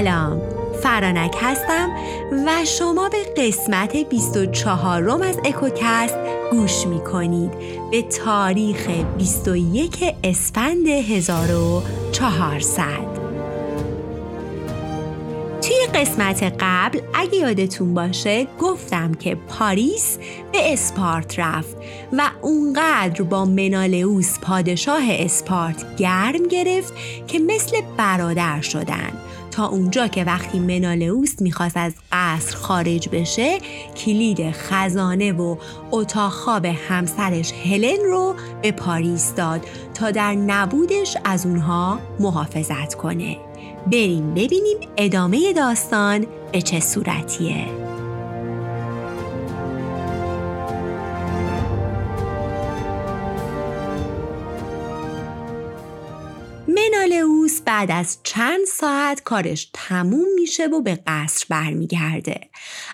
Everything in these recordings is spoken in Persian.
سلام. فرانک هستم و شما به قسمت 24 روم از اکوکست گوش می کنید به تاریخ 21 اسفند 1400 توی قسمت قبل اگه یادتون باشه گفتم که پاریس به اسپارت رفت و اونقدر با منالئوس پادشاه اسپارت گرم گرفت که مثل برادر شدن. تا اونجا که وقتی منالئوس می‌خواست از قصر خارج بشه کلید خزانه و اتاق خواب همسرش هلن رو به پاریس داد تا در نبودش از اونها محافظت کنه. بریم ببینیم ادامه داستان به چه صورتیه. منالئوس بعد از چند ساعت کارش تموم میشه و به قصر برمیگرده.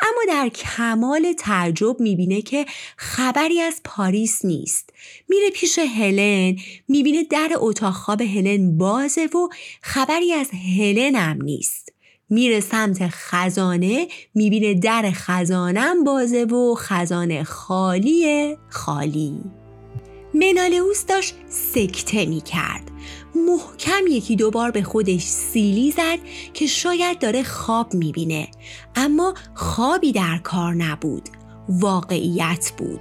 اما در کمال تعجب می‌بینه که خبری از پاریس نیست. میره پیش هلن می‌بینه در اتاق خواب هلن بازه و خبری از هلن هم نیست. میره سمت خزانه می‌بینه در خزانم بازه و خزانه خالیه خالی. منالئوس داشت سکته می‌کرد. محکم یکی دوبار به خودش سیلی زد که شاید داره خواب می‌بینه. اما خوابی در کار نبود. واقعیت بود.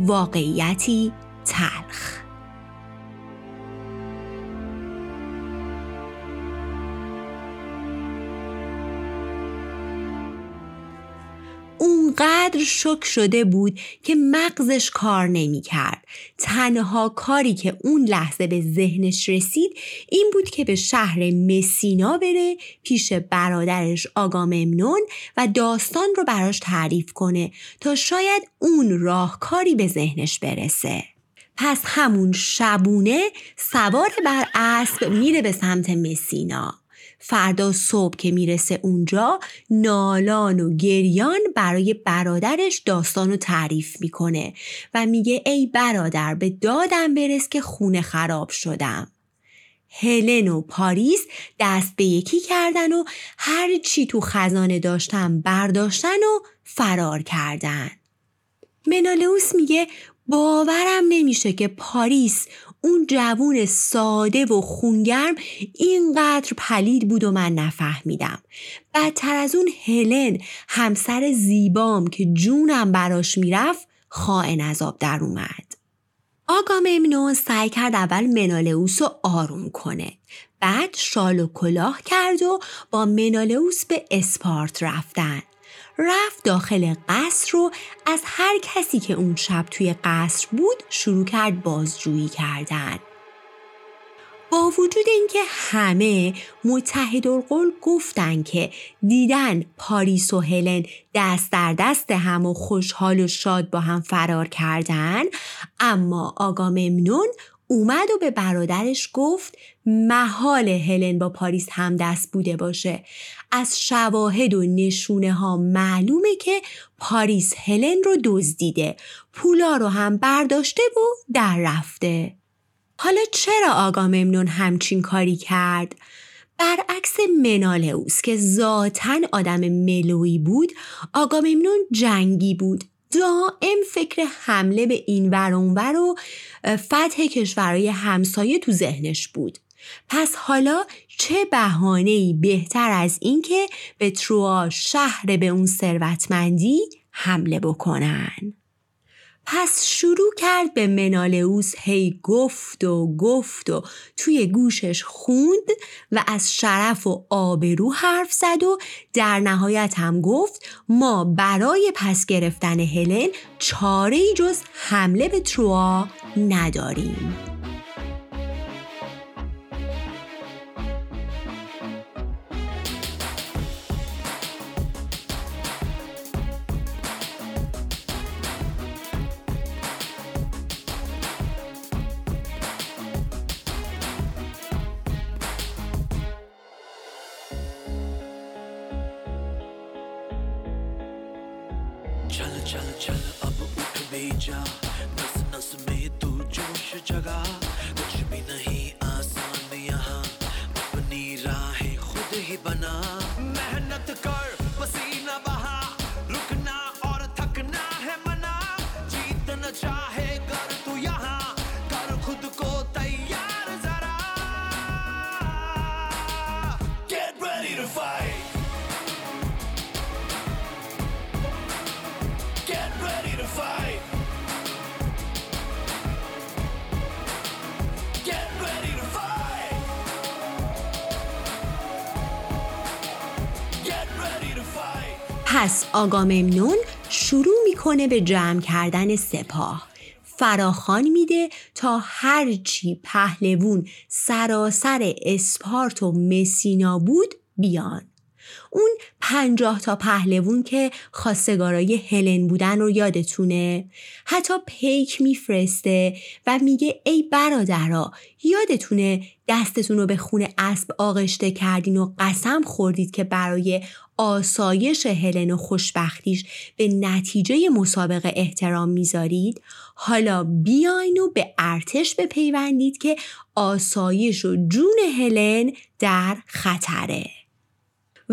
واقعیتی تلخ. اونقدر شک شده بود که مغزش کار نمی کرد. تنها کاری که اون لحظه به ذهنش رسید این بود که به شهر مسینا بره پیش برادرش آگاممنون و داستان رو براش تعریف کنه تا شاید اون راهکاری به ذهنش برسه. پس همون شبونه سوار بر اسب میره به سمت مسینا. فردا صبح که می‌رسه اونجا نالان و گریان برای برادرش داستان رو تعریف می‌کنه و میگه ای برادر به دادم برس که خونه خراب شدم. هلن و پاریس دست به یکی کردن و هر چی تو خزانه داشتن برداشتن و فرار کردن. منالئوس میگه باورم نمیشه که پاریس اون جوون ساده و خونگرم اینقدر پلید بود و من نفهمیدم. بدتر از اون هلن همسر زیبام که جونم براش می‌رفت خائن عذاب در اومد. آگاممنون سعی کرد اول منالئوس رو آروم کنه. بعد شال و کلاه کرد و با منالئوس به اسپارت رفتن. رفت داخل قصر رو از هر کسی که اون شب توی قصر بود شروع کرد بازجویی کردن. با وجود اینکه همه متحدالقول گفتن که دیدن پاریس و هلن دست در دست هم و خوشحال و شاد با هم فرار کردن اما آقا ممنون اومد و به برادرش گفت محال هلن با پاریس هم دست بوده باشه. از شواهد و نشونه ها معلومه که پاریس هلن رو دزدیده. پولا رو هم برداشته و در رفته. حالا چرا آقا ممنون همچین کاری کرد؟ برعکس منالئوس که ذاتا آدم ملوی بود آقا ممنون جنگی بود. دائم فکر حمله به این ور و فتح کشورهای همسایه تو ذهنش بود. پس حالا چه بهانه‌ای بهتر از اینکه به تروا شهر به اون ثروتمندی حمله بکنن؟ پس شروع کرد به منالئوس هی گفت و گفت و توی گوشش خوند و از شرف و آبرو حرف زد و در نهایت هم گفت ما برای پس گرفتن هلن چاره جز حمله به تروا نداریم. चल चल चल, अब उठ भी जा। नस नस में तू जोश जगा। कुछ भी नहीं, आसान यहाँ। अपनी राहें खुद ही बना। मेहनत कर। پس آگاممنون شروع می‌کنه به جمع کردن سپاه. فراخان میده تا هرچی پهلوون سراسر اسپارت و مسینا بود بیان. اون پنجاه تا پهلوون که خواستگارای هلن بودن رو یادتونه؟ حتی پیک میفرسته و میگه ای برادرا یادتونه دستتون رو به خون اسب آغشته کردین و قسم خوردید که برای آسایش هلن و خوشبختیش به نتیجه مسابقه احترام می‌ذارید؟ حالا بیاین و به ارتش بپیوندید که آسایش و جون هلن در خطره.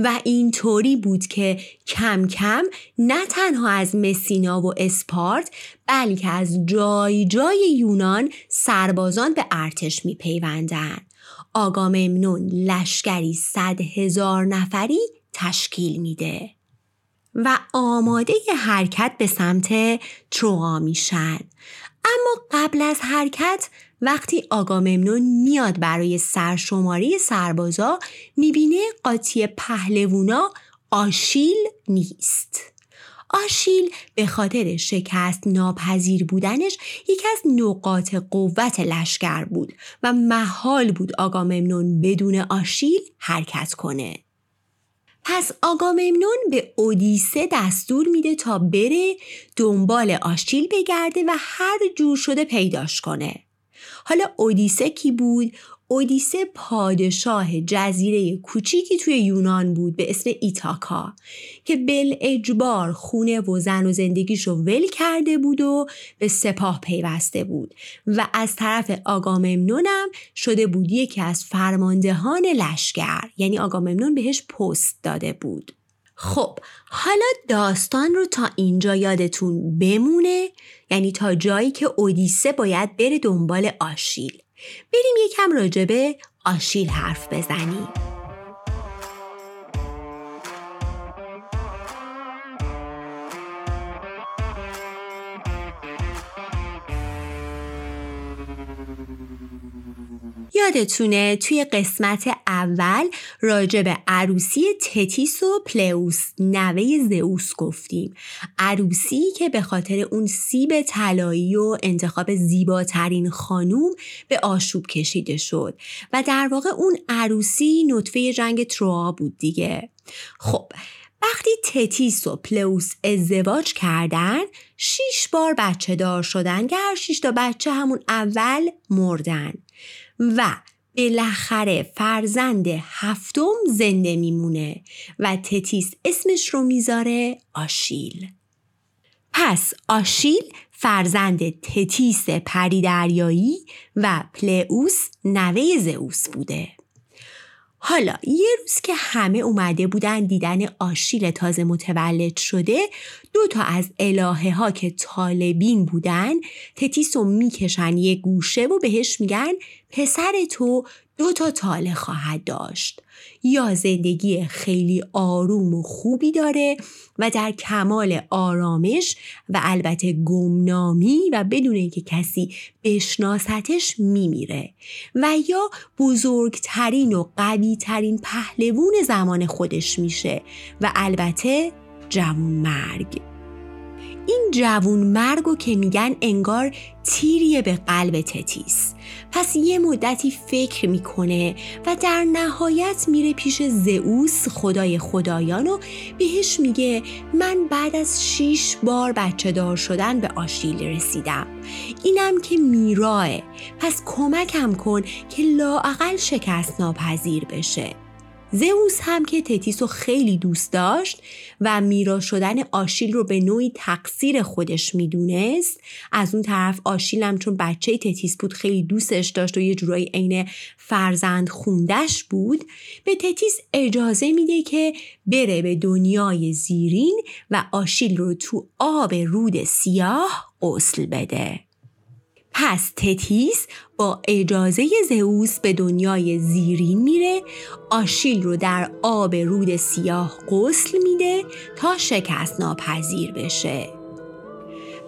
و اینطوری بود که کم کم نه تنها از مسینا و اسپارت بلکه از جای جای یونان سربازان به ارتش می پیوندن. آگاممنون لشکری صد هزار نفری تشکیل میده و آماده ی حرکت به سمت تروآ میشن اما قبل از حرکت وقتی آگاممنون میاد برای سرشماری سربازا می‌بینه قاطی پهلوونا آشیل نیست. آشیل به خاطر شکست ناپذیر بودنش یکی از نقاط قوت لشکر بود و محال بود آگاممنون بدون آشیل حرکت کنه. پس آگاممنون به اودیسه دستور میده تا بره دنبال آشیل بگرده و هر جور شده پیداش کنه. حالا اودیسه کی بود؟ اودیسه پادشاه جزیره کوچیکی توی یونان بود به اسم ایتاکا که بل اجبار خونه و زن و زندگیشو ول کرده بود و به سپاه پیوسته بود و از طرف آگاممنونم شده بود یکی از فرماندهان لشکر یعنی آگاممنون بهش پست داده بود خب حالا داستان رو تا اینجا یادتون بمونه؟ یعنی تا جایی که اودیسه باید بره دنبال آشیل. بریم یکم راجبه آشیل حرف بزنیم. یادتونه توی قسمت اول راجع به عروسی تتیس و پلئوس نوه زئوس گفتیم. عروسی که به خاطر اون سیب طلایی و انتخاب زیباترین خانوم به آشوب کشیده شد و در واقع اون عروسی نطفه جنگ تروا بود دیگه. خب وقتی تتیس و پلوس ازدواج کردن شیش بار بچه دار شدن که هر شیش تا بچه همون اول مردن. و بالاخره فرزند هفتم زنده میمونه و تتیس اسمش رو می‌ذاره آشیل. پس آشیل فرزند تتیس پریدریایی و پلئوس نوه زئوس بوده. حالا یه روز که همه اومده بودن دیدن آشیل تازه متولد شده دو تا از الهه ها که طالبین بودن تتیس رو می‌کشن یه گوشه و بهش میگن پسر تو دو تا تاله خواهد داشت. یا زندگی خیلی آروم و خوبی داره و در کمال آرامش و البته گمنامی و بدون اینکه کسی بشناستش میمیره. و یا بزرگترین و قویترین پهلوون زمان خودش میشه و البته جوون مرگ این جوون مرگو که میگن انگار تیریه به قلب تتیس. پس یه مدتی فکر می‌کنه و در نهایت میره پیش زئوس خدای خدایان و بهش میگه من بعد از شیش بار بچه دار شدن به آشیل رسیدم. اینم که میراه پس کمکم کن که لاعقل شکست ناپذیر بشه. زئوس هم که تتیس رو خیلی دوست داشت و میرا شدن آشیل رو به نوعی تقصیر خودش می‌دونست از اون طرف آشیل هم چون بچه تتیس بود خیلی دوستش داشت و یه جورایی عین فرزند خوندش بود به تتیس اجازه میده که بره به دنیای زیرین و آشیل رو تو آب رود سیاه غسل بده. پس تتیس با اجازه زئوس به دنیای زیرین میره آشیل رو در آب رود سیاه غسل میده تا شکست ناپذیر بشه.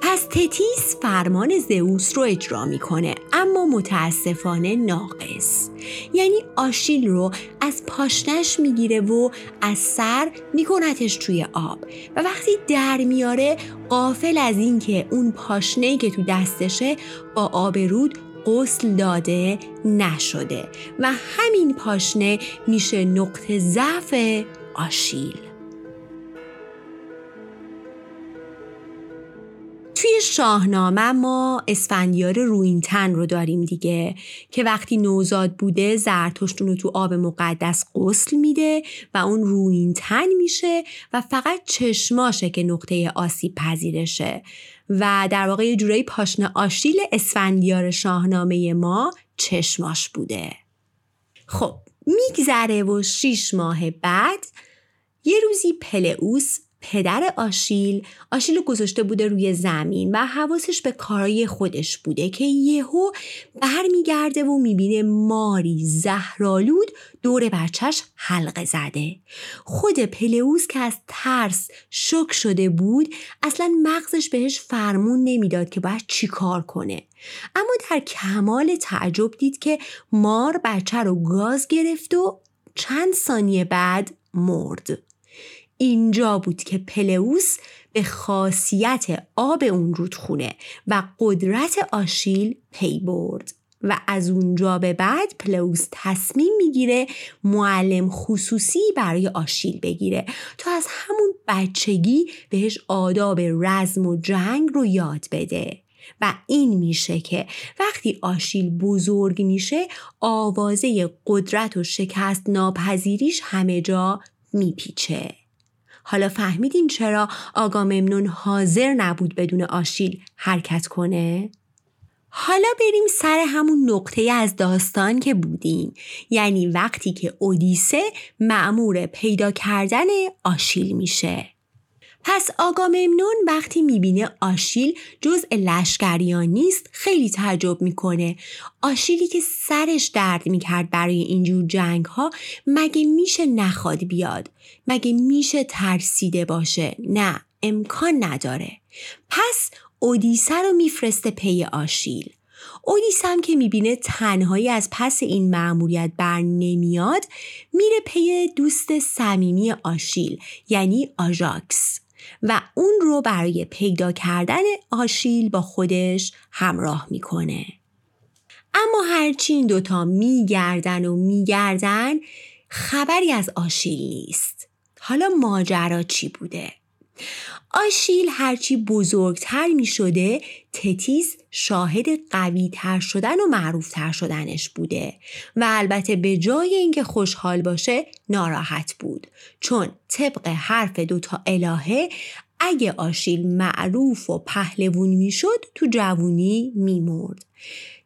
پس تتیس فرمان زئوس رو اجرا می‌کنه اما متاسفانه ناقص. یعنی آشیل رو از پاشنش می‌گیره و از سر میکنتش توی آب. و وقتی در میاره قافل از اینکه اون پاشنه که تو دستشه با آب رود غسل داده نشده. و همین پاشنه میشه نقطه ضعف آشیل. شاهنامه ما اسفندیار روینتن رو داریم دیگه که وقتی نوزاد بوده زرتشتون رو تو آب مقدس غسل میده و اون روینتن میشه و فقط چشماشه که نقطه آسیب پذیرشه. و در واقع یه جورایی پاشنه آشیل اسفندیار شاهنامه ما چشماش بوده. خب میگذره و شیش ماه بعد یه روزی پلئوس پدر آشیل آشیل رو گذاشته بوده روی زمین و حواسش به کارای خودش بوده که یهو برمیگرده و می‌بینه ماری زهرالود دور بچهش حلقه زده. خود پلئوس که از ترس شک شده بود اصلا مغزش بهش فرمون نمی‌داد که باید چی کار کنه. اما در کمال تعجب دید که مار بچه رو گاز گرفت و چند ثانیه بعد مرد. اینجا بود که پلئوس به خاصیت آب اون رودخونه و قدرت آشیل پی برد و از اونجا به بعد پلئوس تصمیم می‌گیره معلم خصوصی برای آشیل بگیره تا از همون بچگی بهش آداب رزم و جنگ رو یاد بده. و این میشه که وقتی آشیل بزرگ میشه آوازه قدرت و شکست ناپذیریش همه جا میپیچه. حالا فهمیدین چرا آگاممنون حاضر نبود بدون آشیل حرکت کنه؟ حالا بریم سر همون نقطه از داستان که بودیم یعنی وقتی که اودیسه معمور پیدا کردن آشیل میشه پس آگاممنون وقتی می‌بینه آشیل جز لشکریان نیست خیلی تعجب می‌کنه. آشیلی که سرش درد می‌کرد برای اینجور جنگ ها مگه میشه نخواد بیاد؟ مگه میشه ترسیده باشه؟ نه امکان نداره. پس اودیسه رو میفرسته پی آشیل. اودیسه هم که می‌بینه تنهایی از پس این مأموریت بر نمیاد میره پی دوست صمیمی آشیل یعنی آژاکس. و اون رو برای پیدا کردن آشیل با خودش همراه می‌کنه. اما هرچی این دوتا میگردن و میگردن خبری از آشیل نیست. حالا ماجرا چی بوده؟ آشیل هرچی بزرگتر می شده تتیس شاهد قوی تر شدن و معروف تر شدنش بوده و البته به جای اینکه خوشحال باشه ناراحت بود. چون طبق حرف دوتا الهه اگه آشیل معروف و پهلوون می‌شد تو جوونی میمرد.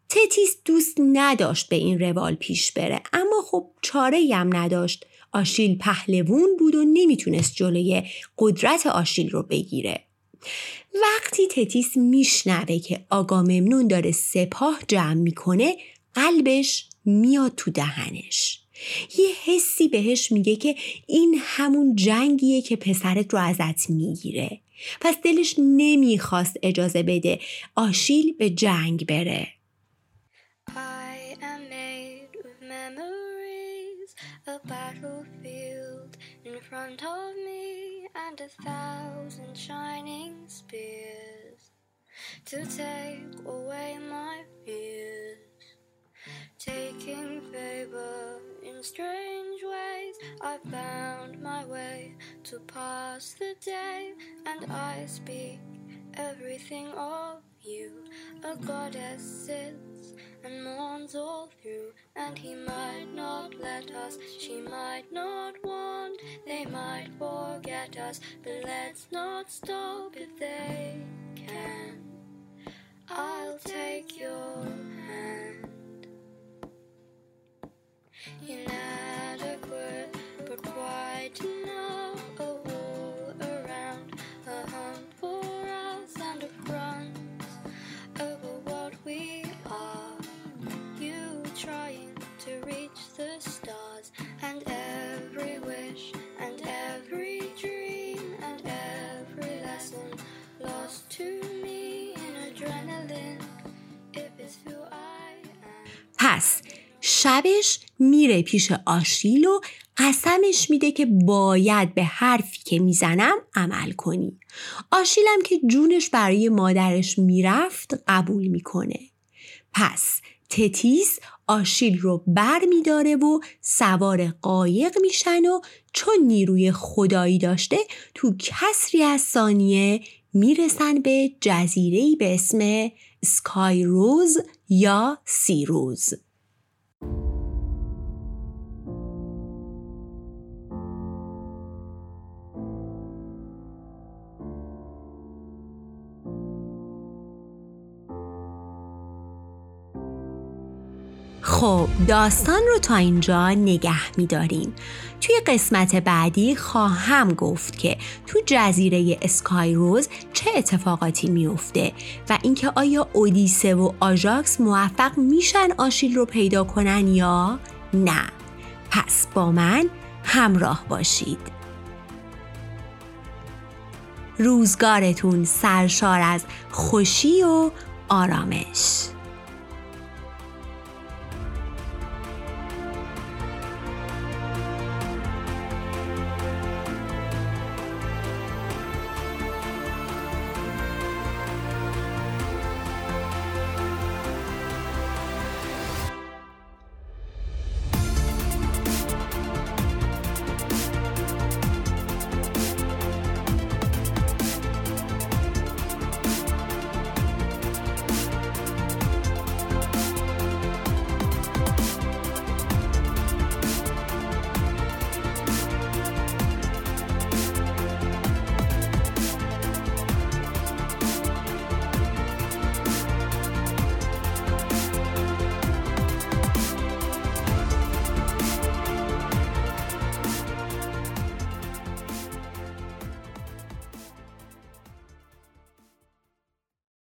تتیس دوست نداشت به این روال پیش بره. اما خب چاره هم نداشت. آشیل پهلوون بود و نمی‌تونست جلوی قدرت آشیل رو بگیره. وقتی تتیس میشنوه که آگاممنون داره سپاه جمع می‌کنه قلبش میاد تو دهنش. یه حسی بهش میگه که این همون جنگیه که پسرت رو ازت می‌گیره. پس دلش نمی‌خواست اجازه بده آشیل به جنگ بره. A battlefield in front of me and a thousand shining spears to take away my fears. Taking favor in strange ways, I found my way to pass the day, and I speak everything of you. A goddess sits and mourns all through. And he might not let us, she might not want, they might forget us, but let's not stop if they پس شبش میره پیش آشیل و قسمش میده که باید به حرفی که می‌زنم عمل کنی. آشیلم که جونش برای مادرش می‌رفت قبول می‌کنه. پس تتیس آشیل رو بر میداره و سوار قایق میشن و چون نیروی خدایی داشته تو کسری از ثانیه می‌رسن به جزیره‌ای به اسم سکای روز یا سیروز. خب داستان رو تا اینجا نگه میداریم توی قسمت بعدی خواهم گفت که تو جزیره اسکای روز چه اتفاقاتی میفته و اینکه آیا اودیسه و آژاکس موفق میشن آشیل رو پیدا کنن یا نه. پس با من همراه باشید. روزگارتون سرشار از خوشی و آرامش.